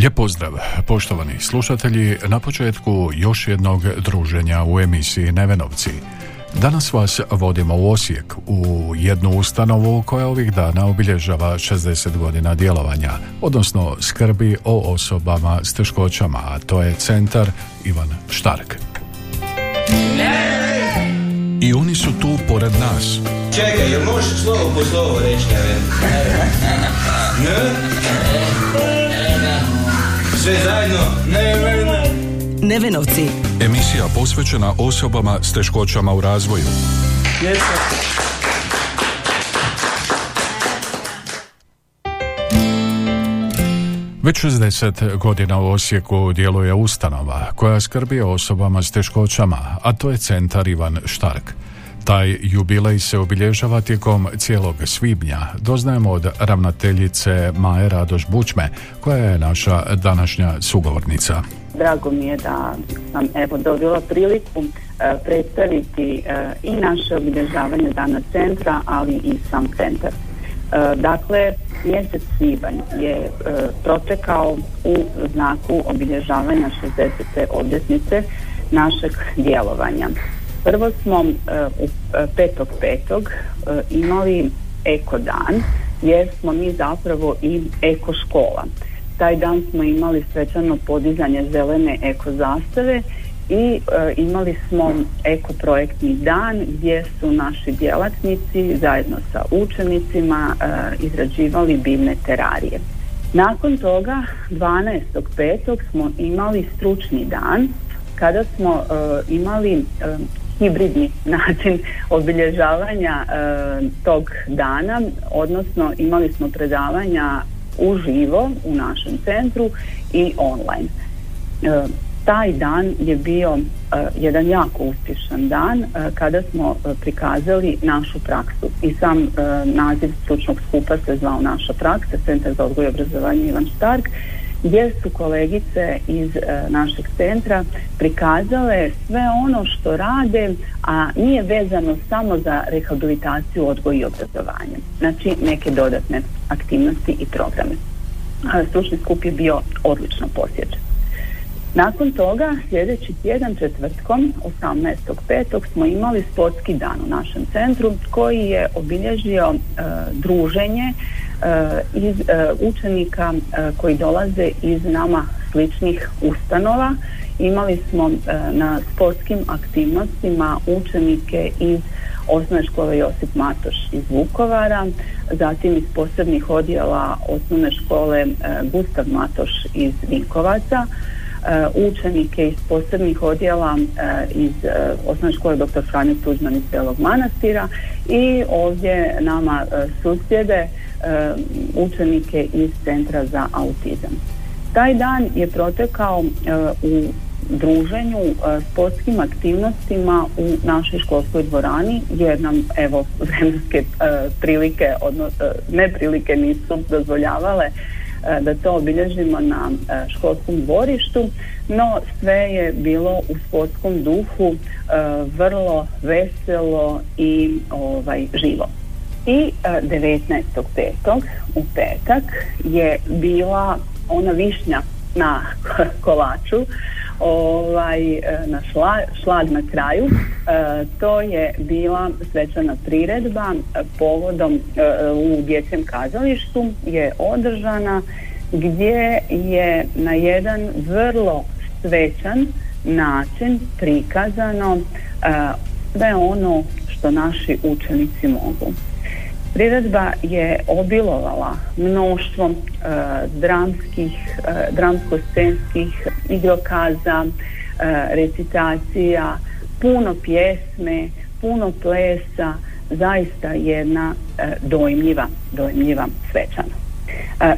Lijep pozdrav, poštovani slušatelji, na početku još jednog druženja u emisiji Nevenovci. Danas vas vodimo u Osijek, u jednu ustanovu koja ovih dana obilježava 60 godina djelovanja, odnosno skrbi o osobama s teškoćama, a to je centar Ivan Štark. I oni su tu pored nas. Čekaj, jel možeš slovo po slovo reći? Sve zajedno? Ne, ne, ne. Nevenovci. Emisija posvećena osobama s teškoćama u razvoju. Već 60 godina u Osijeku djeluje ustanova koja skrbi o osobama s teškoćama, a to je centar Ivan Štark. Taj jubilej se obilježava tijekom cijelog svibnja. Doznajemo od ravnateljice Maje Radoš Bučme, koja je naša današnja sugovornica. Drago mi je da sam evo dobila priliku e, predstaviti e, i naše obilježavanje dana centra, ali i sam centar. E, dakle, mjesec svibanj je protekao u znaku obilježavanja 60. obljetnice našeg djelovanja. Prvo smo e, u e, petog e, imali eko dan jer smo mi zapravo i eko škola. Taj dan smo imali svečano podizanje zelene eko zastave i imali smo eko projektni dan gdje su naši djelatnici zajedno sa učenicima izrađivali biljne terarije. Nakon toga 12.5. smo imali stručni dan kada smo imali hibridni način obilježavanja e, tog dana, odnosno imali smo predavanja uživo u našem centru i online. E, taj dan je bio e, jedan jako uspješan dan e, kada smo e, prikazali našu praksu i sam e, naziv stručnog skupa se zvao naša praksa, Centar za odgoj i obrazovanje Ivan Štark gdje su kolegice iz e, našeg centra prikazale sve ono što rade, a nije vezano samo za rehabilitaciju, odgoj i obrazovanje. Znači neke dodatne aktivnosti i programe. A, Stručni skup je bio odlično posjećen. Nakon toga, sljedeći tjedan četvrtkom, 18.5. smo imali sportski dan u našem centru koji je obilježio e, druženje iz e, učenika e, koji dolaze iz nama sličnih ustanova. Imali smo na sportskim aktivnostima učenike iz osnovne škole Josip Matoš iz Vukovara, zatim iz posebnih odjela osnovne škole Gustav Matoš iz Vinkovaca, učenike iz posebnih odjela e, iz e, osnovne škole dr. Franjo Tuđman iz Belog Manastira i ovdje nama e, susjede e, učenike iz Centra za autizam. Taj dan je protekao e, u druženju, e, sportskim aktivnostima u našoj školskoj dvorani jer nam evo vremenske e, prilike, odnosno neprilike nisu dozvoljavale e, da to obilježimo na e, školskom dvorištu, no sve je bilo u sportskom duhu e, vrlo veselo i ovaj živo. I e, 19.5. u petak je bila ona višnja na kolaču, ovaj, e, na šla, na kraju. E, to je bila svečana priredba e, povodom u dječjem kazalištu je održana gdje je na jedan vrlo svečan način prikazano sve ono što naši učenici mogu. Priredba je obilovala mnoštvom e, dramskih, e, dramsko-scenskih igrokaza, e, recitacija, puno pjesme, puno plesa, zaista jedna dojmljiva, dojmljiva svečana.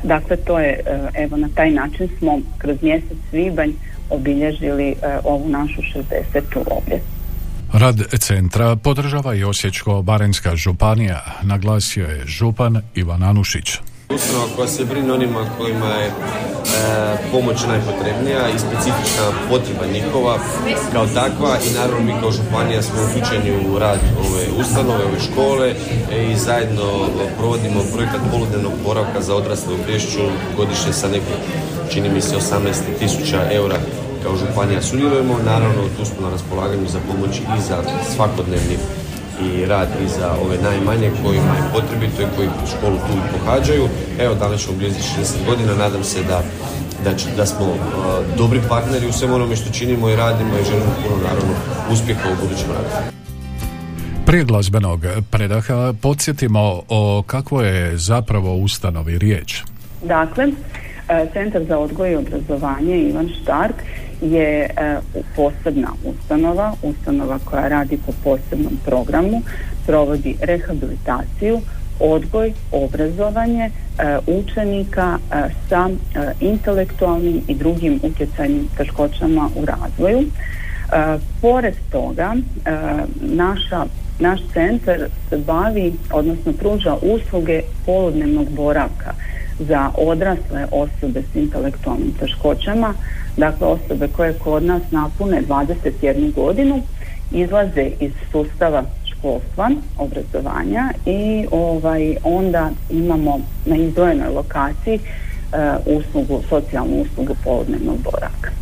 Dakle, to je, evo na taj način smo kroz mjesec svibanj obilježili ovu našu 60. obljetnicu. Rad centra podržava i Osječko-Barenska županija, naglasio je župan Ivan Anušić. Ustanova koja se brine onima kojima je e, pomoć najpotrebnija i specifična potreba njihova kao takva i naravno mi kao županija smo uključeni u rad ove ustanove, ove škole e, i zajedno provodimo projekat poludnevnog boravka za odrasle u Priješću godišnje sa nekim čini mi se 18 tisuća eura kao županija sudjelujemo. Naravno, tu smo na raspolaganju za pomoć i za svakodnevni i rad i za ove najmanje kojima je potrebito i koji školu tu pohađaju. Evo, danas ćemo blizu 60 godina, nadam se da da, da smo uh, dobri partneri u svemu onome što činimo i radimo i želimo puno naravno uspjeha u budućem radu. Prije glazbenog predaha podsjetimo o kakvoj je zapravo ustanovi riječ. Dakle, e, Centar za odgoj i obrazovanje Ivan Štark je e, posebna ustanova, ustanova koja radi po posebnom programu, provodi rehabilitaciju, odgoj, obrazovanje e, učenika e, sa intelektualnim i drugim utjecajnim teškoćama u razvoju. Pored toga, naša naš centar se bavi, odnosno pruža usluge poludnevnog boravka za odrasle osobe s intelektualnim teškoćama, dakle osobe koje kod nas napune 21 godinu, izlaze iz sustava školstva, obrazovanja i ovaj onda imamo na izdvojenoj lokaciji uh, uslugu, socijalnu uslugu poludnevnog boravka.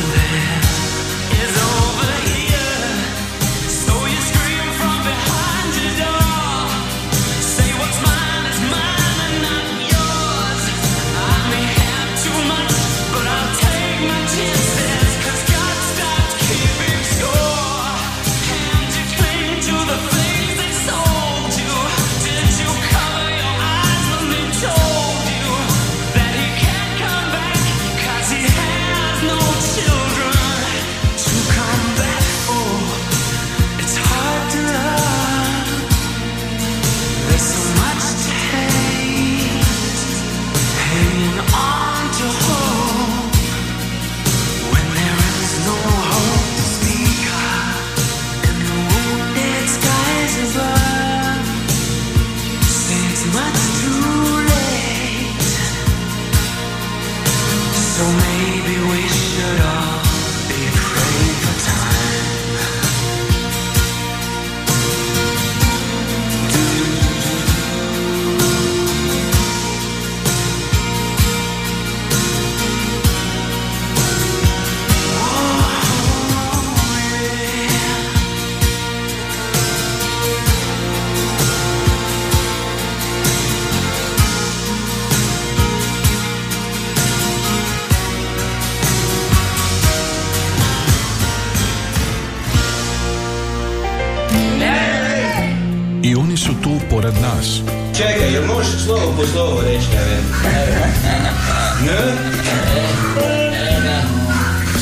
Čekaj, jel možeš slovo po slovo reći, Ne?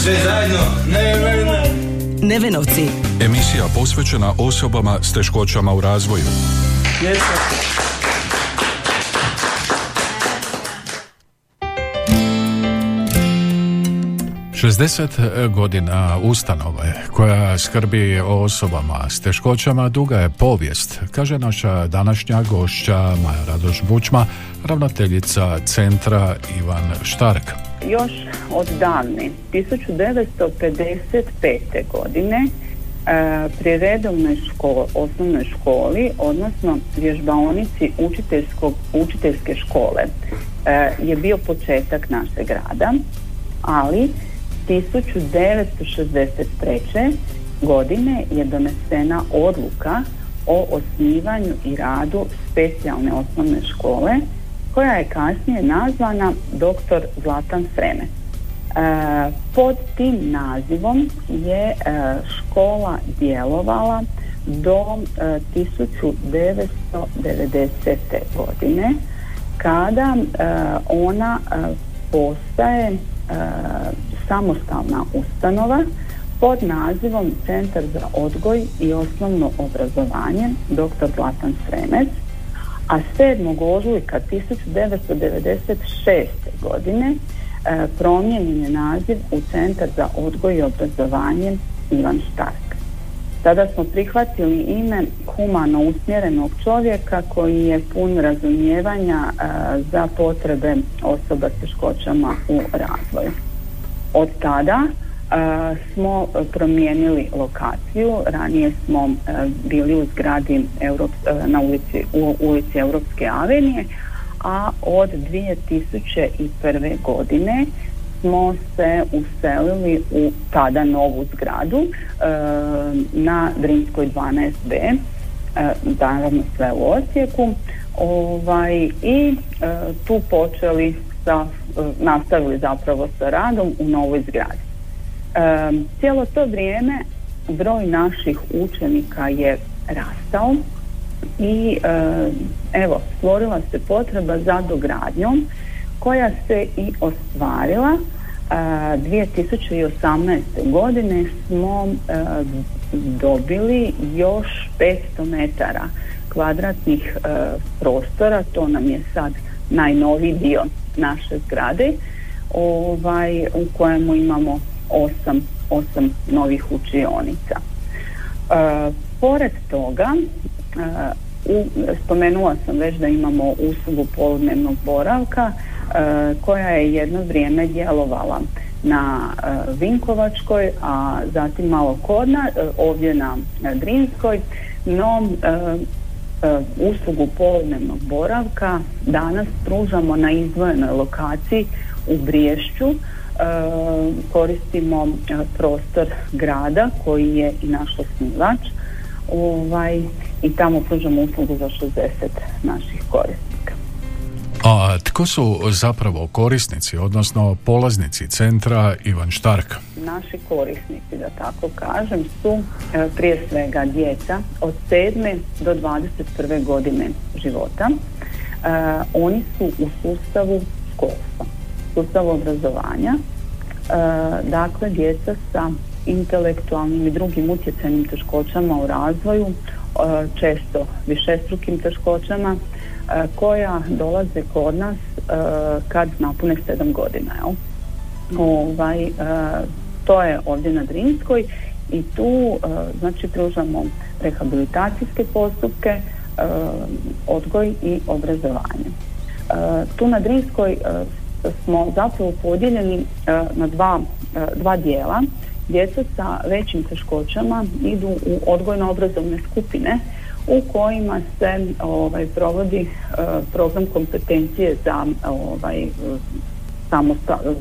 Sve zajedno? Ne, ne, ne. Nevenovci. Emisija posvećena osobama s teškoćama u razvoju. 60 godina ustanove koja skrbi o osobama s teškoćama duga je povijest, kaže naša današnja gošća Maja Radoš Bučma, ravnateljica centra Ivan Štark. Još od davne 1955. godine e, pri redovnoj školi, osnovnoj školi, odnosno vježbaonici učiteljskog, učiteljske škole e, je bio početak našeg rada, ali 1963. godine je donesena odluka o osnivanju i radu specijalne osnovne škole koja je kasnije nazvana dr. Zlatan Sreme. E, pod tim nazivom je e, škola djelovala do 1990. E, godine kada ona postaje samostalna ustanova pod nazivom Centar za odgoj i osnovno obrazovanje dr. Zlatan Sremec, a 7. ožujka 1996. godine e, promijenjen je naziv u Centar za odgoj i obrazovanje Ivan Štark. Tada smo prihvatili ime humano usmjerenog čovjeka koji je pun razumijevanja e, za potrebe osoba s teškoćama u razvoju. Od tada smo promijenili lokaciju. Ranije smo bili u zgradi na ulici, u ulici Europske avenije, a od 2001. godine smo se uselili u tada novu zgradu na Drinskoj 12b, naravno sve u Osijeku, ovaj, i tu počeli sa E, nastavili zapravo sa radom u novoj zgradi. E, cijelo to vrijeme broj naših učenika je rastao i e, evo stvorila se potreba za dogradnjom koja se i ostvarila 2018. godine smo dobili još 500 metara kvadratnih prostora, to nam je sad najnoviji dio naše zgrade ovaj, u kojemu imamo osam, osam novih učionica. E, pored toga, e, u, spomenula sam već da imamo uslugu poludnevnog boravka e, koja je jedno vrijeme djelovala na Vinkovačkoj, a zatim malo Kodna, ovdje na Drinskoj, no E, uslugu poludnevnog boravka danas pružamo na izdvojenoj lokaciji u Briješću e, koristimo e, prostor grada koji je i naš osnivač ovaj, i tamo pružamo uslugu za 60 naših korisnika. A tko su zapravo korisnici, odnosno polaznici centra Ivan Štark? Naši korisnici, da tako kažem, su e, prije svega djeca od 7. do 21. godine života. E, oni su u sustavu školstva, sustavu obrazovanja. E, dakle, djeca sa intelektualnim i drugim utjecajnim teškoćama u razvoju, često višestrukim teškoćama, koja dolaze kod nas kad napune 7 godina. Jel? Ovaj, to je ovdje na Drinskoj i tu znači pružamo rehabilitacijske postupke, odgoj i obrazovanje. Tu na Drinskoj smo zapravo podijeljeni na dva, dva dijela. Djeca sa većim teškoćama idu u odgojno-obrazovne skupine u kojima se ovaj, provodi uh, program kompetencije za, ovaj,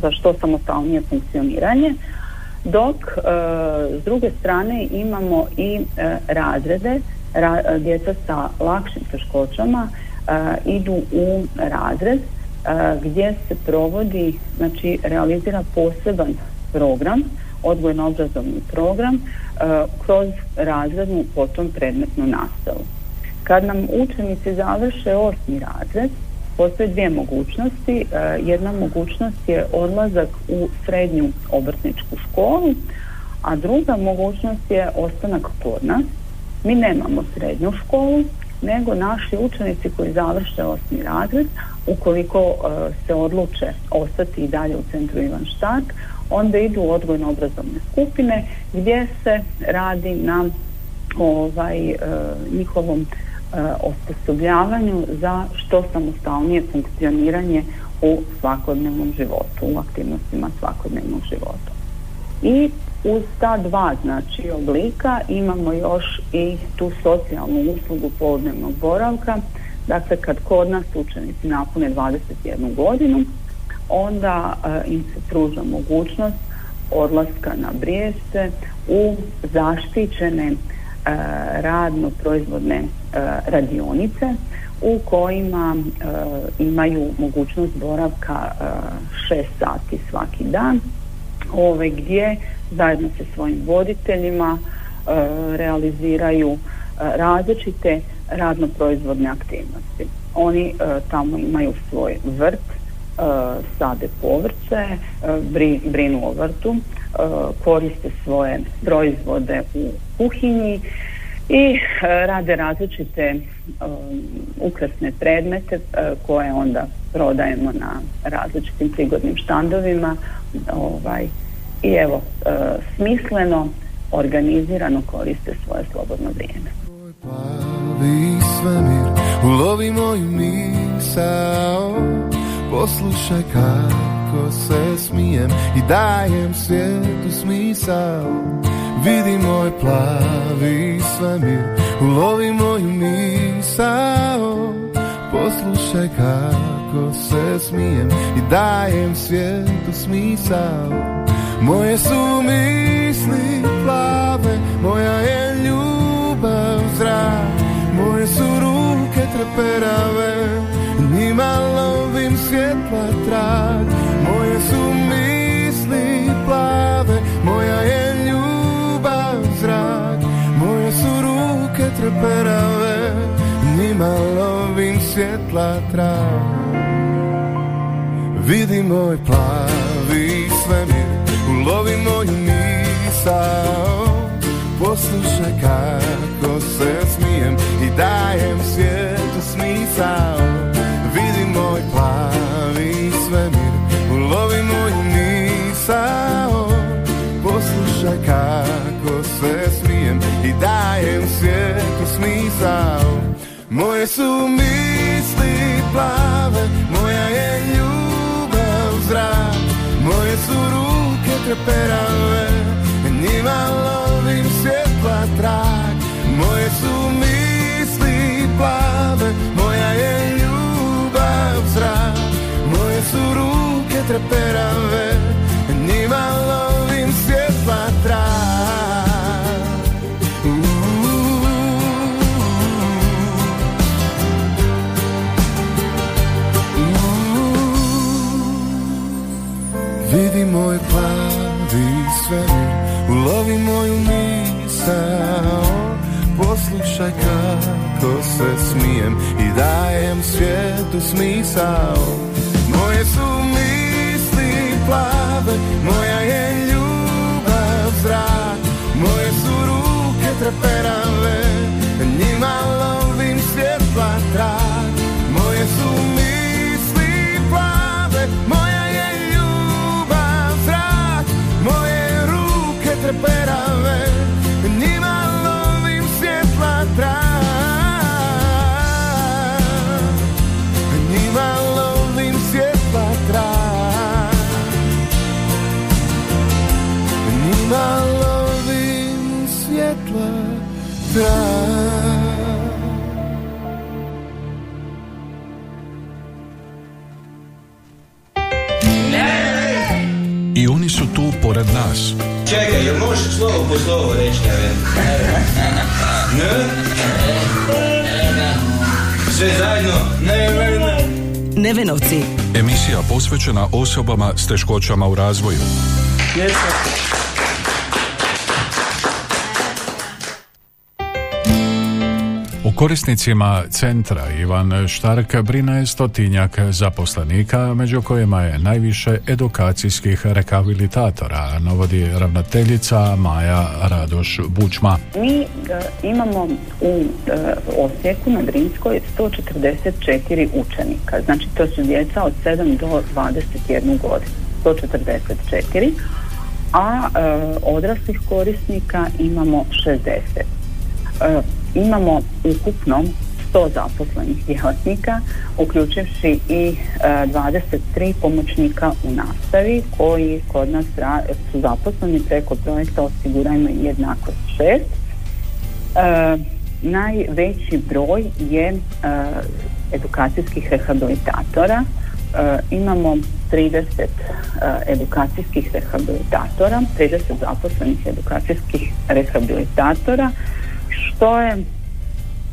za što samostalnije funkcioniranje dok uh, s druge strane imamo i uh, razrede djeca sa lakšim teškoćama idu u razred gdje se provodi znači realizira poseban program odgojno-obrazovni program e, kroz razrednu potom predmetnu nastavu. Kad nam učenici završe osmi razred, postoje dvije mogućnosti. E, jedna mogućnost je odlazak u srednju obrtničku školu, a druga mogućnost je ostanak kod nas. Mi nemamo srednju školu, nego naši učenici koji završe osmi razred, ukoliko e, se odluče ostati i dalje u centru Ivan Štark, onda idu u odgojno-obrazovne skupine gdje se radi na ovaj e, njihovom e, osposobljavanju za što samostalnije funkcioniranje u svakodnevnom životu, u aktivnostima svakodnevnog života. I uz ta dva znači oblika imamo još i tu socijalnu uslugu podnevnog boravka, dakle kad kod nas učenici napune 21 godinu, onda uh, im se pruža mogućnost odlaska na brijeste u zaštićene uh, radno proizvodne uh, radionice u kojima imaju mogućnost boravka 6 sati svaki dan ove gdje zajedno sa svojim voditeljima realiziraju različite radno proizvodne aktivnosti. Oni tamo imaju svoj vrt E, sade povrće, e, brinu o vrtu, e, koriste svoje proizvode u kuhinji i rade različite ukrasne predmete koje onda prodajemo na različitim prigodnim štandovima ovaj, i evo smisleno organizirano koriste svoje slobodno vrijeme. Plavi svemir, ulovi moju misao Poslušaj kako se smijem i dajem svijetu smisao. Vidi moj plavi svemir, ulovi moju misao. Poslušaj kako se smijem i dajem svijetu smisao. Moje su misli plave, moja je ljubav zrak Moje su ruke treperave, njima lovim svjetla trag. Moje su misli plave Moja je ljubav zrak. Moje su ruke treperave Njima lovim svjetla trag. Vidi moj plavi svemir Ulovi moju misao. Poslušaj kako se smijem I dajem svijetu smisao dajem svijetu smisao. Moje su misli plave Moja je ljubav zrak Moje su ruke treperave Njima lovim svjetla trak Moje su misli plave Moja je zrak misao Poslušaj kako se smijem I dajem svijetu smisao. Moje su misli plave Moja je ljubav zrak. Moje su ruke treperave Njima lovim svjetla trak Moje su misli plave Moja je ljubav zrak. Moje ruke treperave nas. Čekaj, jel možeš slovo po slovo reći, Neven? Ne? Sve zajedno? Ne, ne, ne. Nevenovci. Emisija posvećena osobama s teškoćama u razvoju. Korisnicima centra Ivan Štark brine stotinjak zaposlenika, među kojima je najviše edukacijskih rehabilitatora, navodi ravnateljica Maja Radoš Bučma. Mi e, imamo u e, Osijeku na Drinskoj 144 učenika, znači to su djeca od 7 do 21 godinu, 144, a e, odraslih korisnika imamo 60. E, imamo ukupno 100 zaposlenih djelatnika, uključivši i e, 23 pomoćnika u nastavi koji kod nas su zaposleni preko projekta Osigurajmo jednakost 6. E, najveći broj je e, edukacijskih rehabilitatora. E, imamo 30 e, edukacijskih rehabilitatora, 30 zaposlenih edukacijskih rehabilitatora, što je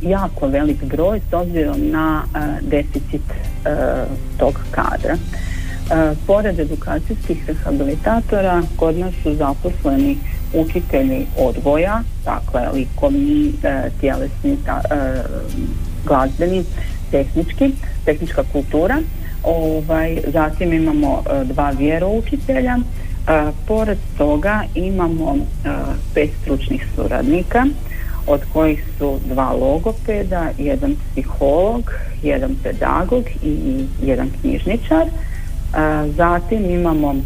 jako velik broj s obzirom na e, deficit e, tog kadra. E, pored edukacijskih rehabilitatora kod nas su zaposleni učitelji odgoja, dakle likovni, tjelesni, glazbeni, tehnički, tehnička kultura. Ovaj, zatim imamo dva vjeroučitelja. Pored toga imamo pet stručnih suradnika od kojih su dva logopeda, jedan psiholog, jedan pedagog i jedan knjižničar. E, Zatim imamo e,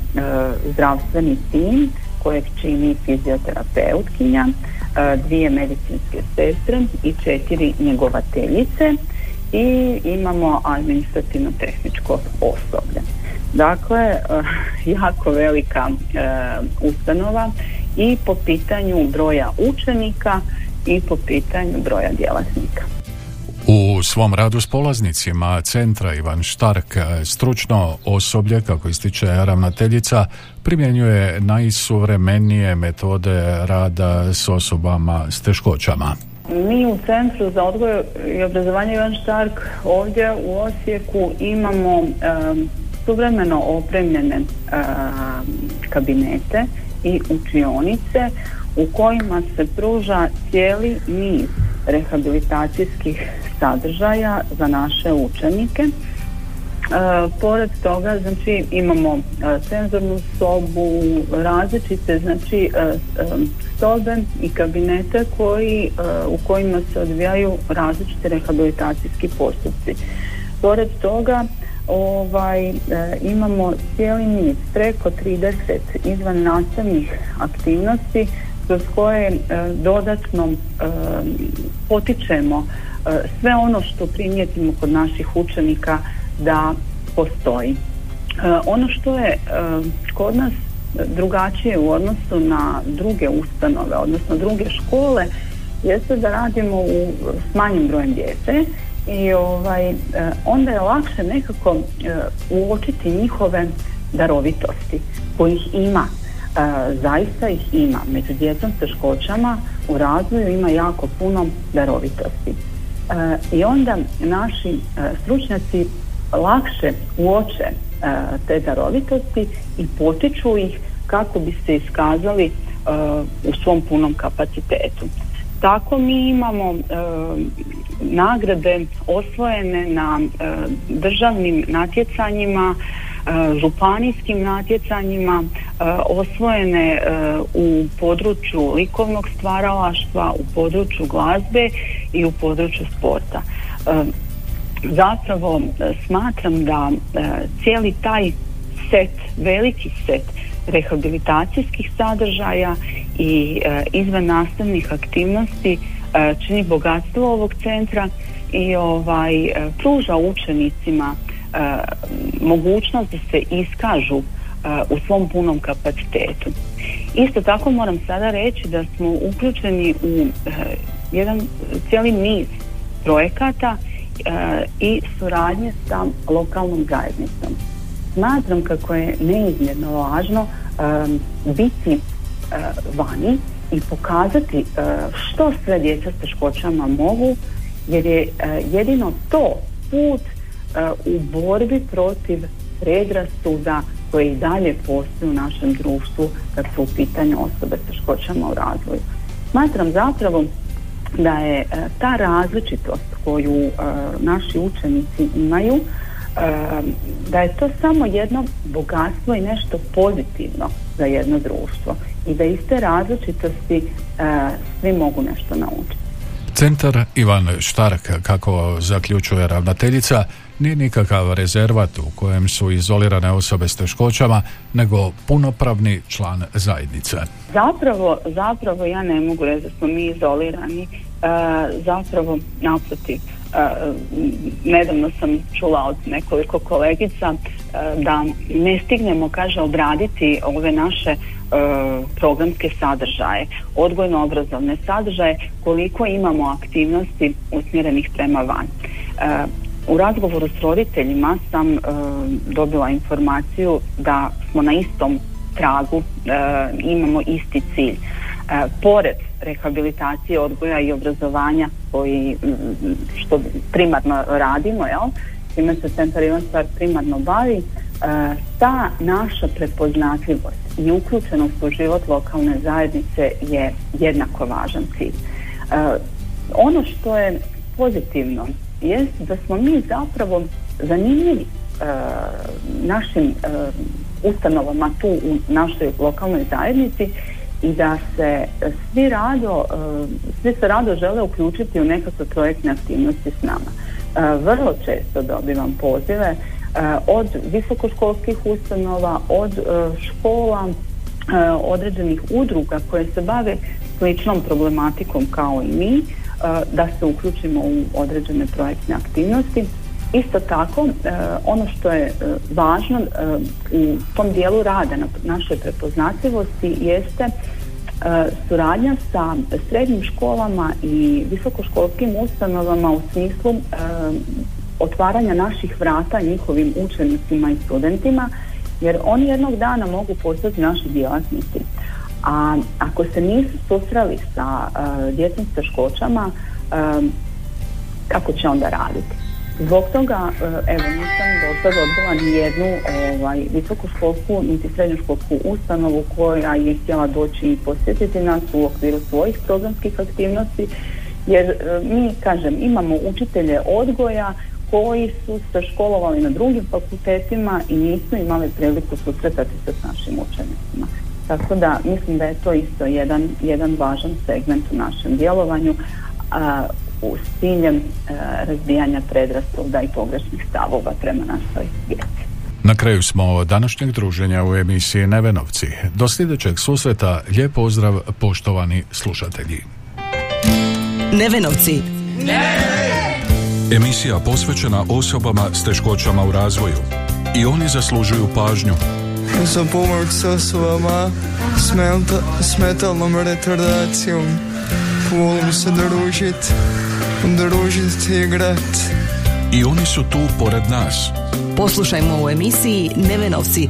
zdravstveni tim kojeg čini fizioterapeutkinja, e, dvije medicinske sestre i četiri njegovateljice i imamo administrativno-tehničko osoblje. Dakle, jako velika ustanova i po pitanju broja učenika i po pitanju broja djelatnika. U svom radu s polaznicima centra Ivan Štark e, stručno osoblje, kako ističe ravnateljica, primjenjuje najsuvremenije metode rada s osobama s teškoćama. Mi u Centru za odgoj i obrazovanje Ivan Štark ovdje u Osijeku imamo um, suvremeno opremljene um, kabinete i učionice u kojima se pruža cijeli niz rehabilitacijskih sadržaja za naše učenike. E, pored toga znači imamo e, senzornu sobu, različite znači e, e, sobe i kabinete koji, u kojima se odvijaju različiti rehabilitacijski postupci. Pored toga ovaj imamo cijeli niz preko 30 izvan nastavnih aktivnosti kroz koje e, dodatno e, potičemo e, sve ono što primijetimo kod naših učenika da postoji. Ono što je kod nas drugačije u odnosu na druge ustanove, odnosno druge škole, jeste da radimo u, s manjim brojem djece i ovaj, onda je lakše nekako uočiti njihove darovitosti kojih ima. E, zaista ih ima. Među djecom s teškoćama u razvoju ima jako puno darovitosti. E, I onda naši e, stručnjaci lakše uoče te darovitosti i potiču ih kako bi se iskazali u svom punom kapacitetu. Tako mi imamo nagrade osvojene na državnim natjecanjima županijskim natjecanjima osvojene u području likovnog stvaralaštva, u području glazbe i u području sporta. Zapravo smatram da cijeli taj set, veliki set rehabilitacijskih sadržaja i izvan nastavnih aktivnosti čini bogatstvo ovog centra i ovaj pruža učenicima mogućnost da se iskažu e, u svom punom kapacitetu. Isto tako moram sada reći da smo uključeni u e, jedan cijeli niz projekata i suradnje sa lokalnom zajednicom. Smatram kako je neizmjerno važno biti vani i pokazati što sve djeca s teškoćama mogu jer je jedino to put u borbi protiv predrasuda koje i dalje postoje u našem društvu kad su u pitanju osobe s teškoćama u razvoju. Smatram zapravo da je ta različitost koju naši učenici imaju da je to samo jedno bogatstvo i nešto pozitivno za jedno društvo i da iz te različitosti svi mogu nešto naučiti. Centar Ivan Štark, kako zaključuje ravnateljica, nije nikakav rezervat u kojem su izolirane osobe s teškoćama, nego punopravni član zajednice. Zapravo, zapravo ja ne mogu reći da smo mi izolirani, e, zapravo naprotiv. E, nedavno sam čula od nekoliko kolegica e, da ne stignemo, kaže, obraditi ove naše programske sadržaje, odgojno-obrazovne sadržaje, koliko imamo aktivnosti usmjerenih prema van. U razgovoru s roditeljima sam e, dobila informaciju da smo na istom tragu, e, imamo isti cilj. E, pored rehabilitacije odgoja i obrazovanja koji što primarno radimo, jel? Time se Centar Ivan Stvar primarno bavi, ta naša prepoznatljivost i uključenost u život lokalne zajednice je jednako važan cilj. Ono što je pozitivno jest da smo mi zapravo zanimljivi e, našim e, ustanovama tu u našoj lokalnoj zajednici i da se svi rado, e, svi se rado žele uključiti u nekakve projektne aktivnosti s nama. Vrlo često dobivam pozive od visokoškolskih ustanova, od škola, određenih udruga koje se bave sličnom problematikom kao i mi da se uključimo u određene projektne aktivnosti. Isto tako, ono što je važno u tom dijelu rada na našoj prepoznatljivosti jeste suradnja sa srednjim školama i visokoškolskim ustanovama u smislu otvaranja naših vrata njihovim učenicima i studentima jer oni jednog dana mogu postati naši djelatnici a ako se nisu susreli sa uh, djecom s teškoćama, kako će onda raditi? Zbog toga, uh, evo, nisam do sada odbila ni jednu ovaj, visokoškolsku niti srednjoškolsku ustanovu koja je htjela doći i posjetiti nas u okviru svojih programskih aktivnosti, jer mi, kažem, imamo učitelje odgoja koji su se školovali na drugim fakultetima i nisu imali priliku susretati se s našim učenicima. Tako da mislim da je to isto jedan, jedan važan segment u našem djelovanju a, u ciljem e, razbijanja predrasuda i pogrešnih stavova prema našoj djeci. Na kraju smo današnjeg druženja u emisiji Nevenovci. Do sljedećeg susreta lijep pozdrav poštovani slušatelji. Nevenovci. Emisija posvećena osobama s teškoćama u razvoju. I oni zaslužuju pažnju za pomoć s osobama s metalnom retardacijom. Volim se družit, družit i igrat. I oni su tu pored nas. Poslušajmo u emisiji Nevenovci.